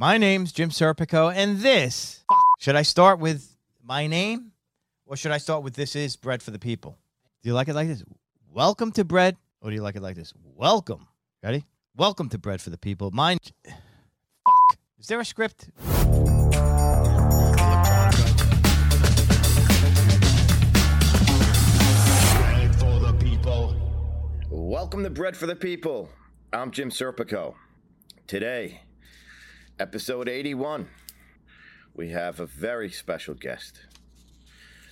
My name's Jim Serpico, and this. Should I start with my name, or should I start with "This is bread for the people"? Do you like it like this? Welcome to bread, or do you like it like this? Welcome. Ready? Welcome to bread for the people. Mine. Fuck. Is there a script? Bread for the people. Welcome to Bread for the People. I'm Jim Serpico. Today, episode 81, we have a very special guest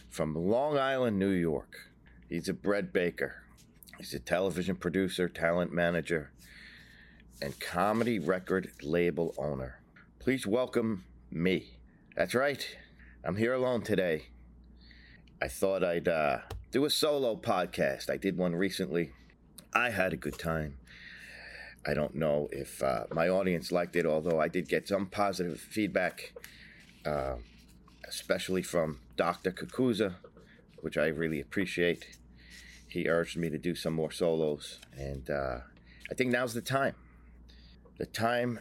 from Long Island, New York. He's a bread baker, he's a television producer, talent manager, and comedy record label owner. Please welcome me. That's right, I'm here alone today. I thought I'd uh, do a solo podcast. I did one recently. I had a good time. I don't know if uh, my audience liked it, although I did get some positive feedback, uh, especially from Dr. Kakuza, which I really appreciate. He urged me to do some more solos, and uh, I think now's the time. The time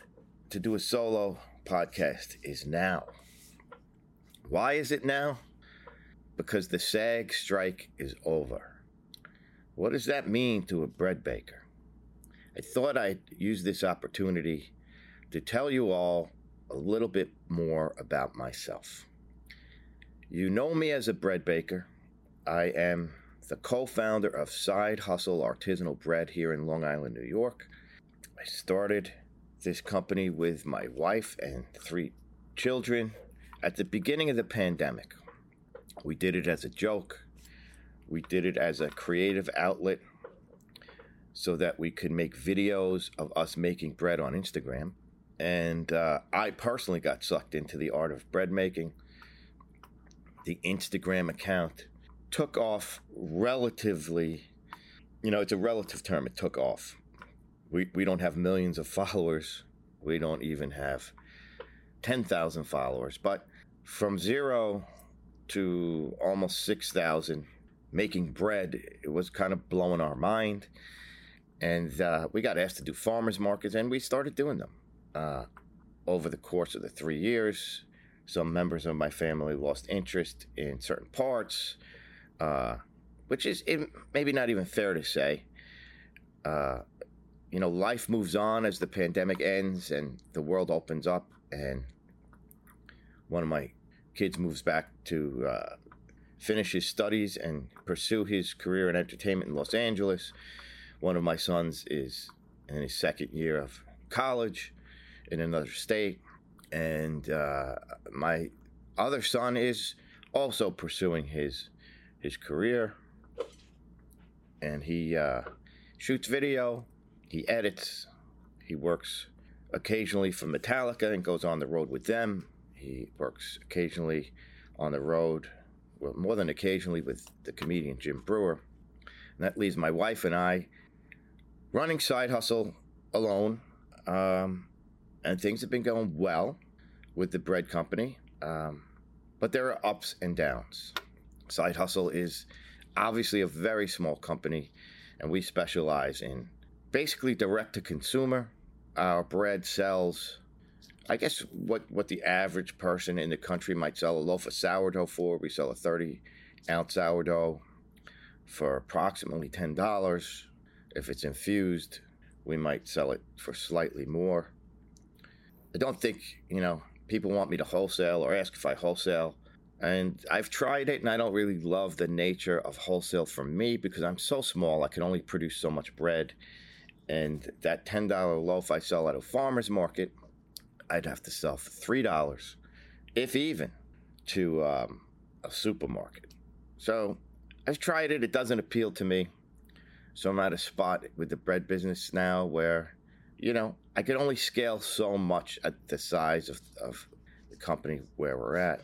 to do a solo podcast is now. Why is it now? Because the SAG strike is over. What does that mean to a bread baker? I thought I'd use this opportunity to tell you all a little bit more about myself. You know me as a bread baker. I am the co founder of Side Hustle Artisanal Bread here in Long Island, New York. I started this company with my wife and three children at the beginning of the pandemic. We did it as a joke. We did it as a creative outlet so that we could make videos of us making bread on Instagram. And uh, I personally got sucked into the art of bread making. The Instagram account took off relatively, you know, it's a relative term, it took off. We, we don't have millions of followers, we don't even have 10,000 followers, but from zero to almost 6,000 making bread, it was kind of blowing our mind. And uh, we got asked to do farmers markets, and we started doing them. Uh, over the course of the three years, some members of my family lost interest in certain parts, uh, which is maybe not even fair to say. Uh, you know, life moves on as the pandemic ends and the world opens up, and one of my kids moves back to uh, finish his studies and pursue his career in entertainment in Los Angeles. One of my sons is in his second year of college in another state, and uh, my other son is also pursuing his his career, and he uh, shoots video, he edits, he works occasionally for Metallica and goes on the road with them. He works occasionally on the road, well, more than occasionally, with the comedian Jim Breuer. And that leaves my wife and I running side hustle alone. Um, and things have been going well with the bread company. Um, but there are ups and downs. Side Hustle is obviously a very small company, and we specialize in basically direct to consumer. Our bread sells, I guess, what, what the average person in the country might sell a loaf of sourdough for. We sell a 30 ounce sourdough for approximately $10. If it's infused, we might sell it for slightly more. I don't think, you know, people want me to wholesale or ask if I wholesale. And I've tried it and I don't really love the nature of wholesale for me because I'm so small. I can only produce so much bread. And that $10 loaf I sell at a farmer's market, I'd have to sell for $3, if even, to um, a supermarket. So I've tried it. It doesn't appeal to me. So I'm at a spot with the bread business now where you know, I could only scale so much at the size of, of the company where we're at.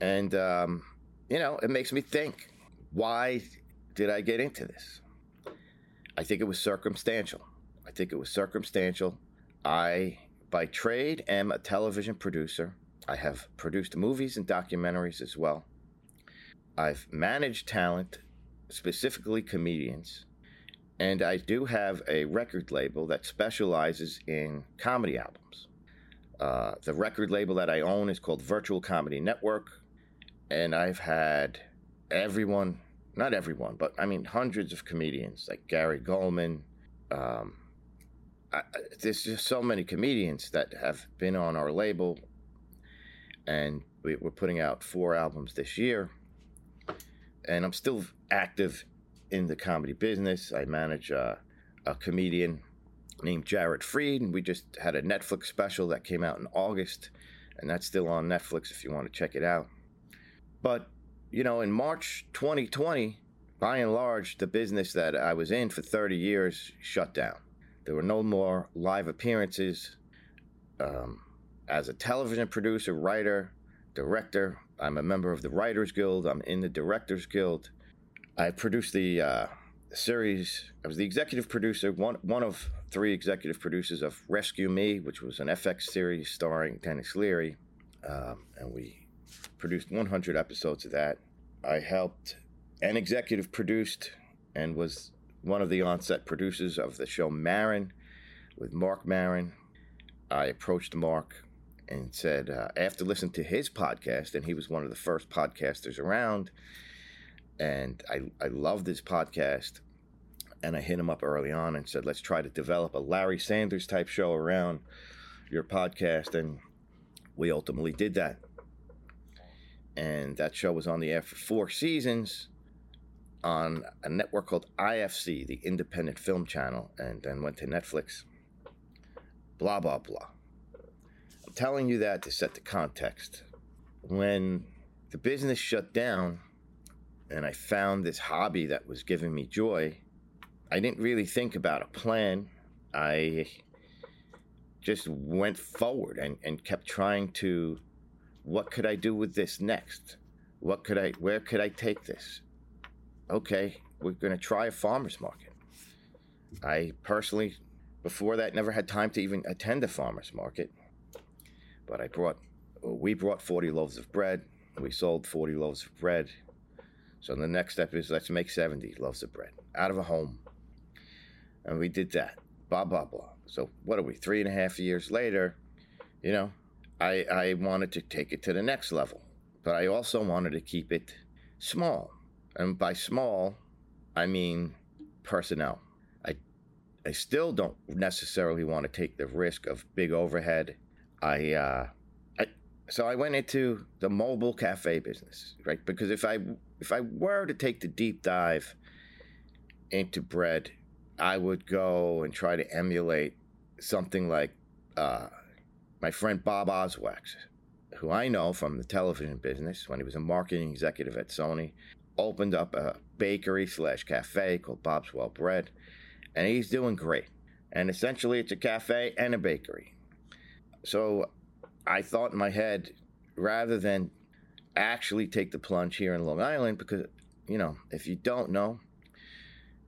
And, um, you know, it makes me think why did I get into this? I think it was circumstantial. I think it was circumstantial. I, by trade, am a television producer. I have produced movies and documentaries as well. I've managed talent, specifically comedians. And I do have a record label that specializes in comedy albums. Uh, the record label that I own is called Virtual Comedy Network. And I've had everyone, not everyone, but I mean hundreds of comedians like Gary Gulman. Um, I, there's just so many comedians that have been on our label. And we, we're putting out four albums this year. And I'm still active in the comedy business. I manage a, a comedian named Jared Freid, and we just had a Netflix special that came out in August, and that's still on Netflix if you want to check it out. But, you know, in March 2020, by and large, the business that I was in for 30 years shut down. There were no more live appearances. Um, as a television producer, writer, director, I'm a member of the Writers Guild, I'm in the Directors Guild. I produced the uh, series. I was the executive producer, one one of three executive producers of Rescue Me, which was an FX series starring Denis Leary, um, and we produced 100 episodes of that. I helped and executive produced and was one of the on-set producers of the show Maron with Marc Maron. I approached Marc and said, uh, after listening to his podcast, and he was one of the first podcasters around, and I, I loved his podcast. And I hit him up early on and said, let's try to develop a Larry Sanders type show around your podcast. And we ultimately did that. And that show was on the air for four seasons on a network called IFC, the Independent Film Channel, and then went to Netflix. Blah, blah, blah. I'm telling you that to set the context. When the business shut down, and I found this hobby that was giving me joy, I didn't really think about a plan. I just went forward and, and kept trying to what could I do with this next? What could I where could I take this? Okay, we're gonna try a farmer's market. I personally before that never had time to even attend a farmer's market. But I brought we brought 40 loaves of bread. We sold 40 loaves of bread so the next step is let's make 70 loaves of bread out of a home. And we did that. Blah, blah, blah. So what are we, three and a half years later? You know, I, I wanted to take it to the next level, but I also wanted to keep it small. And by small, I mean personnel. I, I still don't necessarily want to take the risk of big overhead. I, uh, so I went into the mobile cafe business, right? Because if I if I were to take the deep dive into bread, I would go and try to emulate something like uh, my friend Bob Oswaks, who I know from the television business when he was a marketing executive at Sony, opened up a bakery slash cafe called Bob's Well Bread, and he's doing great. And essentially, it's a cafe and a bakery. So I thought in my head, rather than actually take the plunge here in Long Island because, you know, if you don't know,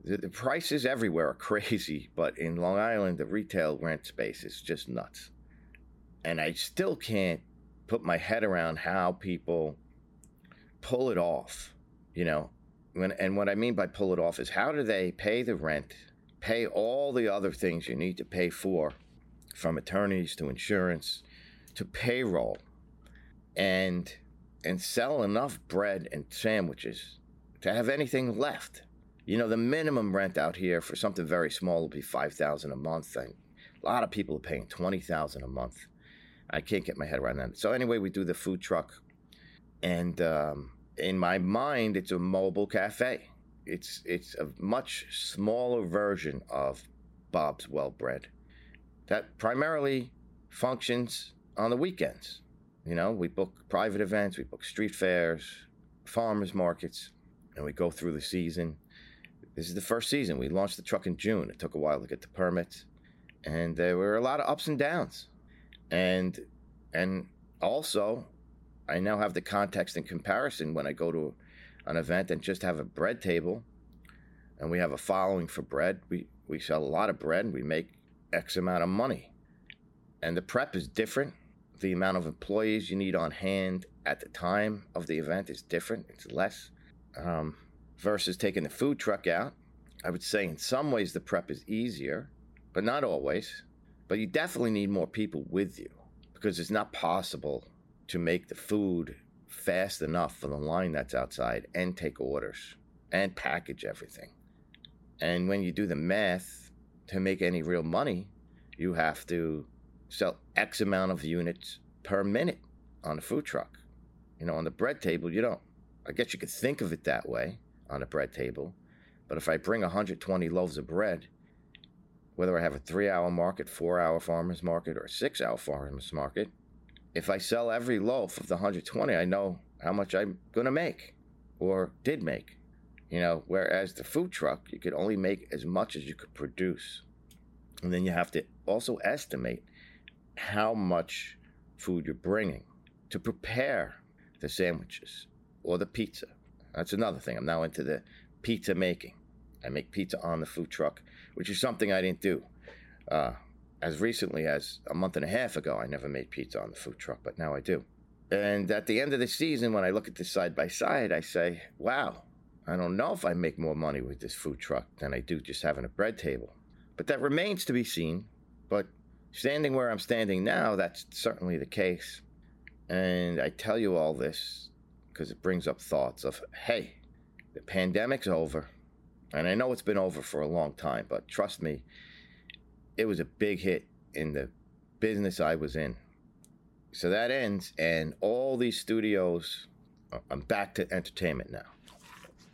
the, the prices everywhere are crazy, but in Long Island, the retail rent space is just nuts. And I still can't put my head around how people pull it off, you know. When, and what I mean by pull it off is how do they pay the rent, pay all the other things you need to pay for, from attorneys to insurance to payroll, and and sell enough bread and sandwiches to have anything left. You know, the minimum rent out here for something very small will be five thousand a month, and a lot of people are paying twenty thousand a month. I can't get my head around that. So anyway, we do the food truck, and um, in my mind, it's a mobile cafe. It's it's a much smaller version of Bob's Well Bread that primarily functions on the weekends. You know, we book private events, we book street fairs, farmers markets, and we go through the season. This is the first season. We launched the truck in June. It took a while to get the permits, and there were a lot of ups and downs, and and also, I now have the context and comparison when I go to an event and just have a bread table, and we have a following for bread. We we sell a lot of bread and we make X amount of money, and the prep is different. The amount of employees you need on hand at the time of the event is different. It's less um, versus taking the food truck out. I would say in some ways the prep is easier, but not always. But you definitely need more people with you because it's not possible to make the food fast enough for the line that's outside and take orders and package everything. And when you do the math to make any real money, you have to sell X amount of units per minute on a food truck. You know, on the bread table, you don't. I guess you could think of it that way on a bread table. But if I bring 120 loaves of bread, whether I have a three hour market, four hour farmer's market, or a six hour farmer's market, if I sell every loaf of the 120, I know how much I'm going to make or did make. You know, whereas the food truck, you could only make as much as you could produce. And then you have to also estimate how much food you're bringing to prepare the sandwiches or the pizza. That's another thing. I'm now into the pizza making. I make pizza on the food truck, which is something I didn't do. Uh, as recently as a month and a half ago, I never made pizza on the food truck, but now I do. And at the end of the season, when I look at this side by side, I say, wow, I don't know if I make more money with this food truck than I do just having a bread table. But that remains to be seen. But standing where I'm standing now, that's certainly the case. And I tell you all this because it brings up thoughts of, hey, the pandemic's over. And I know it's been over for a long time, but trust me, it was a big hit in the business I was in. So that ends, and all these studios, I'm back to entertainment now.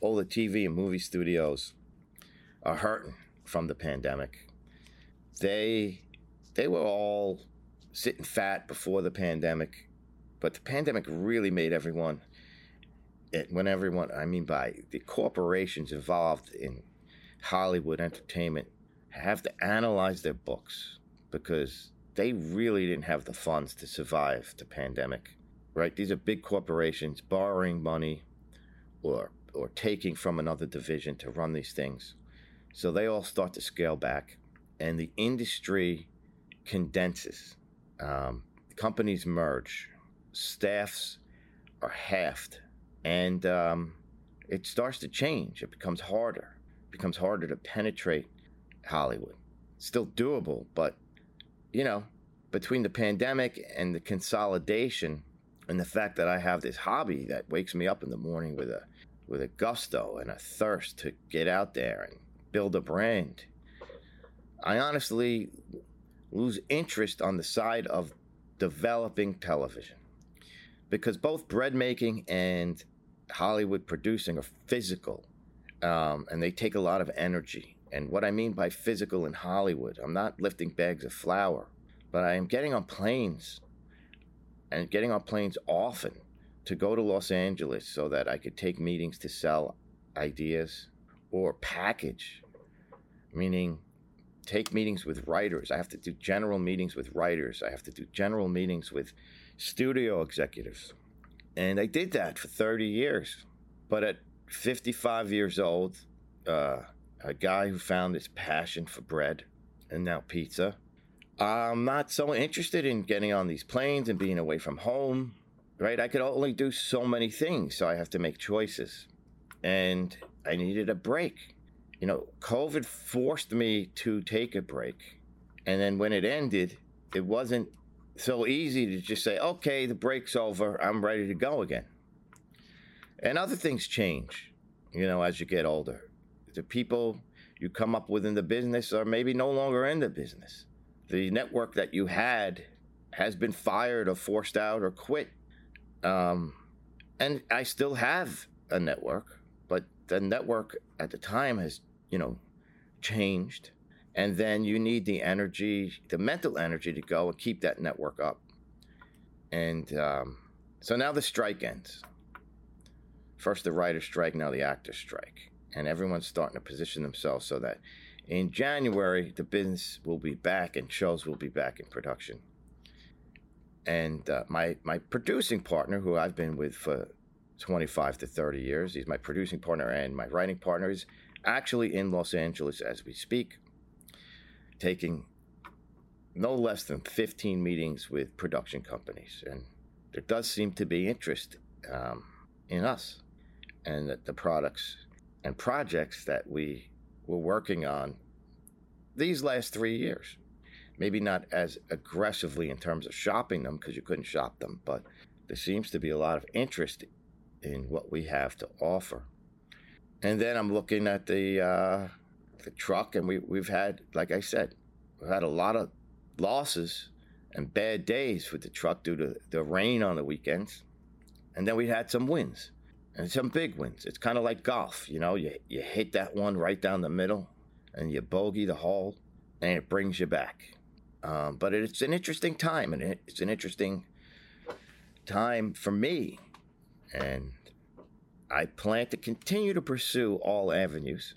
All the TV and movie studios are hurting from the pandemic. They they were all sitting fat before the pandemic, but the pandemic really made everyone it, when everyone I mean by the corporations involved in Hollywood entertainment have to analyze their books because they really didn't have the funds to survive the pandemic. Right? These are big corporations borrowing money or or taking from another division to run these things. So they all start to scale back and the industry condenses. Um, companies merge, staffs are halved, and um, it starts to change. It becomes harder. It becomes harder to penetrate Hollywood. Still doable, but you know, between the pandemic and the consolidation and the fact that I have this hobby that wakes me up in the morning with a with a gusto and a thirst to get out there and build a brand. I honestly lose interest on the side of developing television because both bread making and Hollywood producing are physical um, and they take a lot of energy. And what I mean by physical in Hollywood, I'm not lifting bags of flour, but I am getting on planes and getting on planes often to go to Los Angeles so that I could take meetings to sell ideas or package, meaning take meetings with writers. I have to do general meetings with writers. I have to do general meetings with studio executives. And I did that for 30 years. But at 55 years old, uh, a guy who found his passion for bread and now pizza, I'm not so interested in getting on these planes and being away from home, right? I could only do so many things, so I have to make choices. And I needed a break. You know, COVID forced me to take a break. And then when it ended, it wasn't so easy to just say, okay, the break's over, I'm ready to go again. And other things change, you know, as you get older. The people you come up with in the business are maybe no longer in the business. The network that you had has been fired or forced out or quit. Um, and I still have a network, but the network at the time has, you know, changed and then you need the energy, the mental energy to go and keep that network up. And um, so now the strike ends. First the writer's strike, now the actor's strike. And everyone's starting to position themselves so that in January, the business will be back and shows will be back in production. And uh, my my producing partner, who I've been with for 25 to 30 years, he's my producing partner and my writing partner, is actually in Los Angeles as we speak, taking no less than 15 meetings with production companies. And there does seem to be interest um, in us and the, the products and projects that we were working on these last three years. Maybe not as aggressively in terms of shopping them because you couldn't shop them, but there seems to be a lot of interest in what we have to offer. And then I'm looking at the uh, the truck, and we we've had, like I said, we've had a lot of losses and bad days with the truck due to the rain on the weekends, and then we had some wins and some big wins. It's kind of like golf, you know. You you hit that one right down the middle, and you bogey the hole, and it brings you back. Um, but it's an interesting time, and it's an interesting time for me, and I plan to continue to pursue all avenues.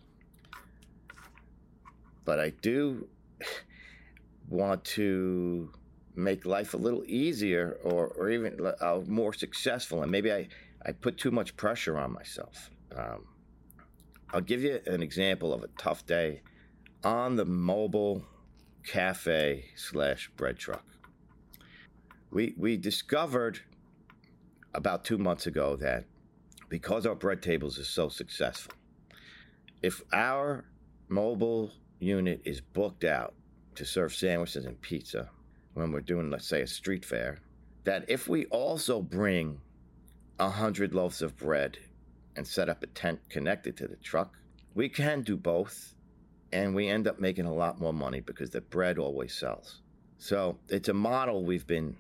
But I do want to make life a little easier or, or even uh, more successful. And maybe I, I put too much pressure on myself. Um, I'll give you an example of a tough day on the mobile cafe slash bread truck. We, we discovered about two months ago that because our bread tables are so successful, if our mobile unit is booked out to serve sandwiches and pizza when we're doing, let's say, a street fair, that if we also bring a hundred loaves of bread and set up a tent connected to the truck, we can do both, and we end up making a lot more money because the bread always sells. So it's a model we've been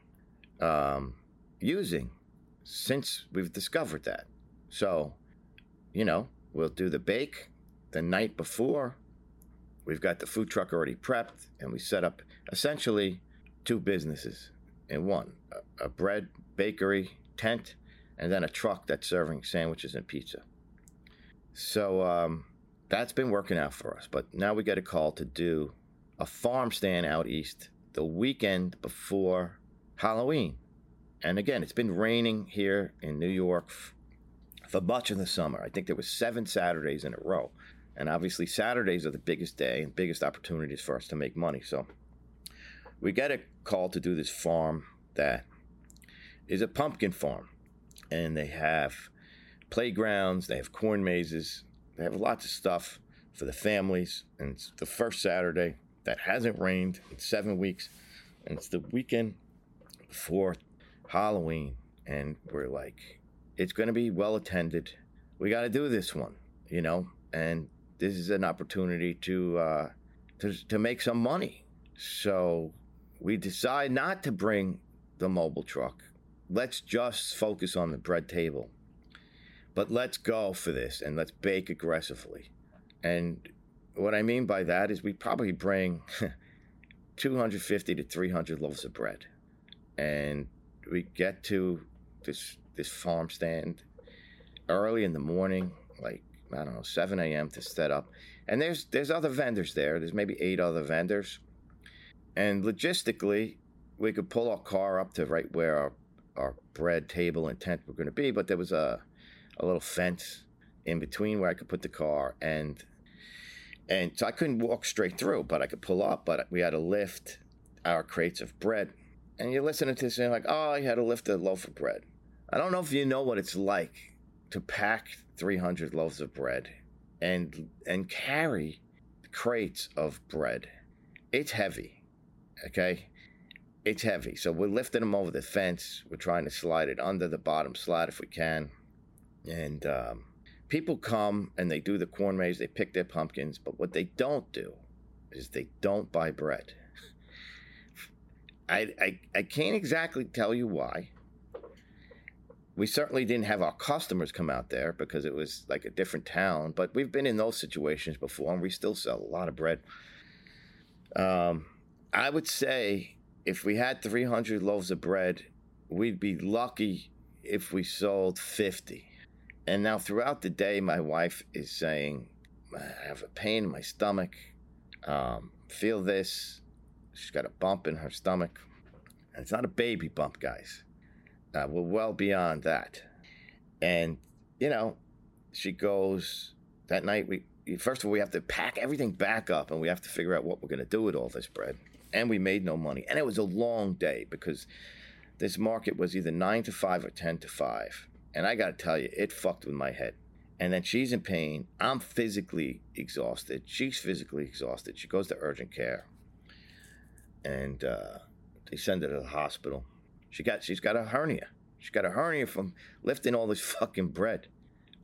um, using since we've discovered that. So, you know, we'll do the bake the night before We've got the food truck already prepped, and we set up essentially two businesses in one a, bread bakery tent, and then a truck that's serving sandwiches and pizza. So um, that's been working out for us. But now we get a call to do a farm stand out east the weekend before Halloween. And again, it's been raining here in New York for much of the summer. I think there was seven Saturdays in a row. And obviously, Saturdays are the biggest day and biggest opportunities for us to make money. So we get a call to do this farm that is a pumpkin farm. And they have playgrounds, they have corn mazes, they have lots of stuff for the families. And it's the first Saturday that hasn't rained in seven weeks. And it's the weekend before Halloween. And we're like, it's going to be well attended. We got to do this one, you know? And this is an opportunity to uh, to to make some money. So we decide not to bring the mobile truck. Let's just focus on the bread table. But let's go for this and let's bake aggressively. And what I mean by that is we probably bring 250 to 300 loaves of bread. And we get to this this farm stand early in the morning, like I don't know, 7 a.m. to set up. And there's there's other vendors there. There's maybe eight other vendors. And logistically, we could pull our car up to right where our, our bread table and tent were going to be, but there was a, a little fence in between where I could put the car and and so I couldn't walk straight through, but I could pull up, but we had to lift our crates of bread. And you're listening to this and you're like, oh, you had to lift a loaf of bread. I don't know if you know what it's like to pack 300 loaves of bread and and carry crates of bread. It's heavy, okay? It's heavy. So we're lifting them over the fence. We're trying to slide it under the bottom slot if we can. And um, people come and they do the corn maze, they pick their pumpkins, but what they don't do is they don't buy bread. I, I, I can't exactly tell you why we certainly didn't have our customers come out there because it was like a different town, but we've been in those situations before and we still sell a lot of bread. Um, I would say if we had 300 loaves of bread, we'd be lucky if we sold 50. And now throughout the day, my wife is saying, I have a pain in my stomach. Um, feel this. She's got a bump in her stomach. And it's not a baby bump, guys. Uh, we're well beyond that. And, you know, she goes that night. We First of all, we have to pack everything back up and we have to figure out what we're going to do with all this bread. And we made no money. And it was a long day because this market was either 9 to 5 or 10 to 5. And I got to tell you, it fucked with my head. And then she's in pain. I'm physically exhausted. She's physically exhausted. She goes to urgent care. And uh, they send her to the hospital. She got she's got a hernia. She's got a hernia from lifting all this fucking bread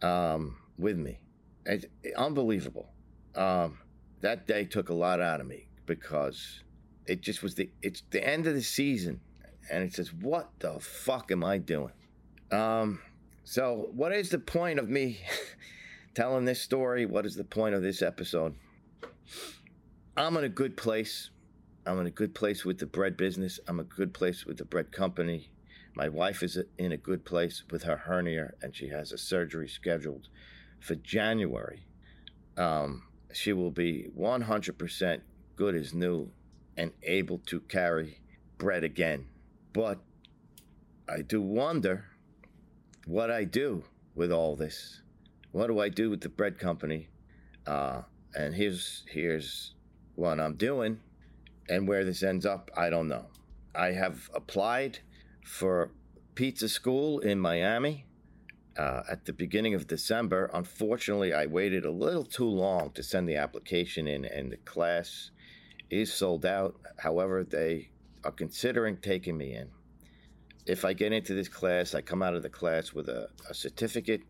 um, with me. It's unbelievable. Um, that day took a lot out of me because it just was the it's the end of the season, and it says, "What the fuck am I doing?" Um, so, what is the point of me telling this story? What is the point of this episode? I'm in a good place. I'm in a good place with the bread business. I'm a good place with the bread company. My wife is in a good place with her hernia, and she has a surgery scheduled for January. Um, she will be 100% good as new and able to carry bread again. But I do wonder what I do with all this. What do I do with the bread company? Uh, and here's here's what I'm doing, and where this ends up, I don't know. I have applied for pizza school in Miami uh, at the beginning of December. Unfortunately, I waited a little too long to send the application in, and the class is sold out. However, they are considering taking me in. If I get into this class, I come out of the class with a, a certificate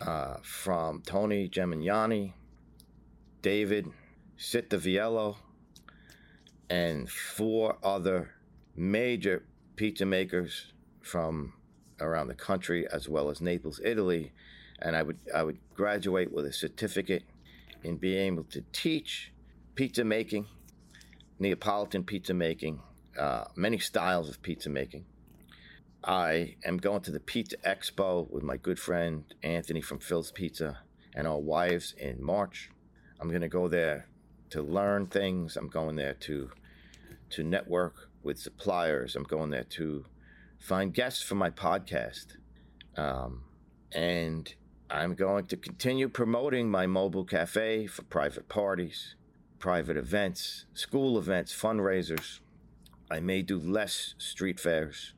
uh, from Tony Gemignani, David Cittaviello, and four other major pizza makers from around the country as well as Naples, Italy, and I would I would graduate with a certificate in being able to teach pizza making, Neapolitan pizza making, uh, many styles of pizza making. I am going to the Pizza Expo with my good friend Anthony from Phil's Pizza and our wives in March. I'm going to go there to learn things. I'm going there to to network with suppliers. I'm going there to find guests for my podcast. Um, and I'm going to continue promoting my mobile cafe for private parties, private events, school events, fundraisers. I may do less street fairs.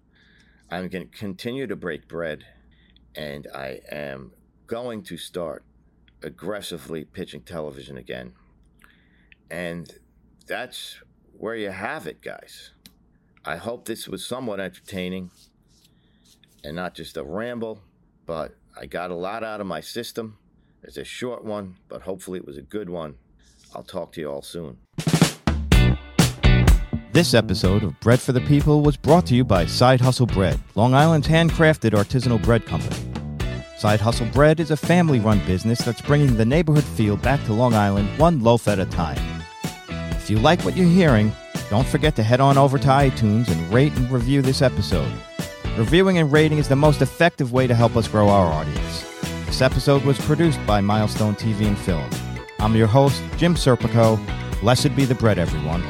I'm going to continue to break bread, and I am going to start aggressively pitching television again. And that's where you have it, guys. I hope this was somewhat entertaining and not just a ramble, but I got a lot out of my system. It's a short one, but hopefully it was a good one. I'll talk to you all soon. This episode of Bread for the People was brought to you by Side Hustle Bread, Long Island's handcrafted artisanal bread company. Side Hustle Bread is a family run business that's bringing the neighborhood feel back to Long Island one loaf at a time. If you like what you're hearing, don't forget to head on over to iTunes and rate and review this episode. Reviewing and rating is the most effective way to help us grow our audience. This episode was produced by Milestone TV and Film. I'm your host, Jim Serpico. Blessed be the bread, everyone.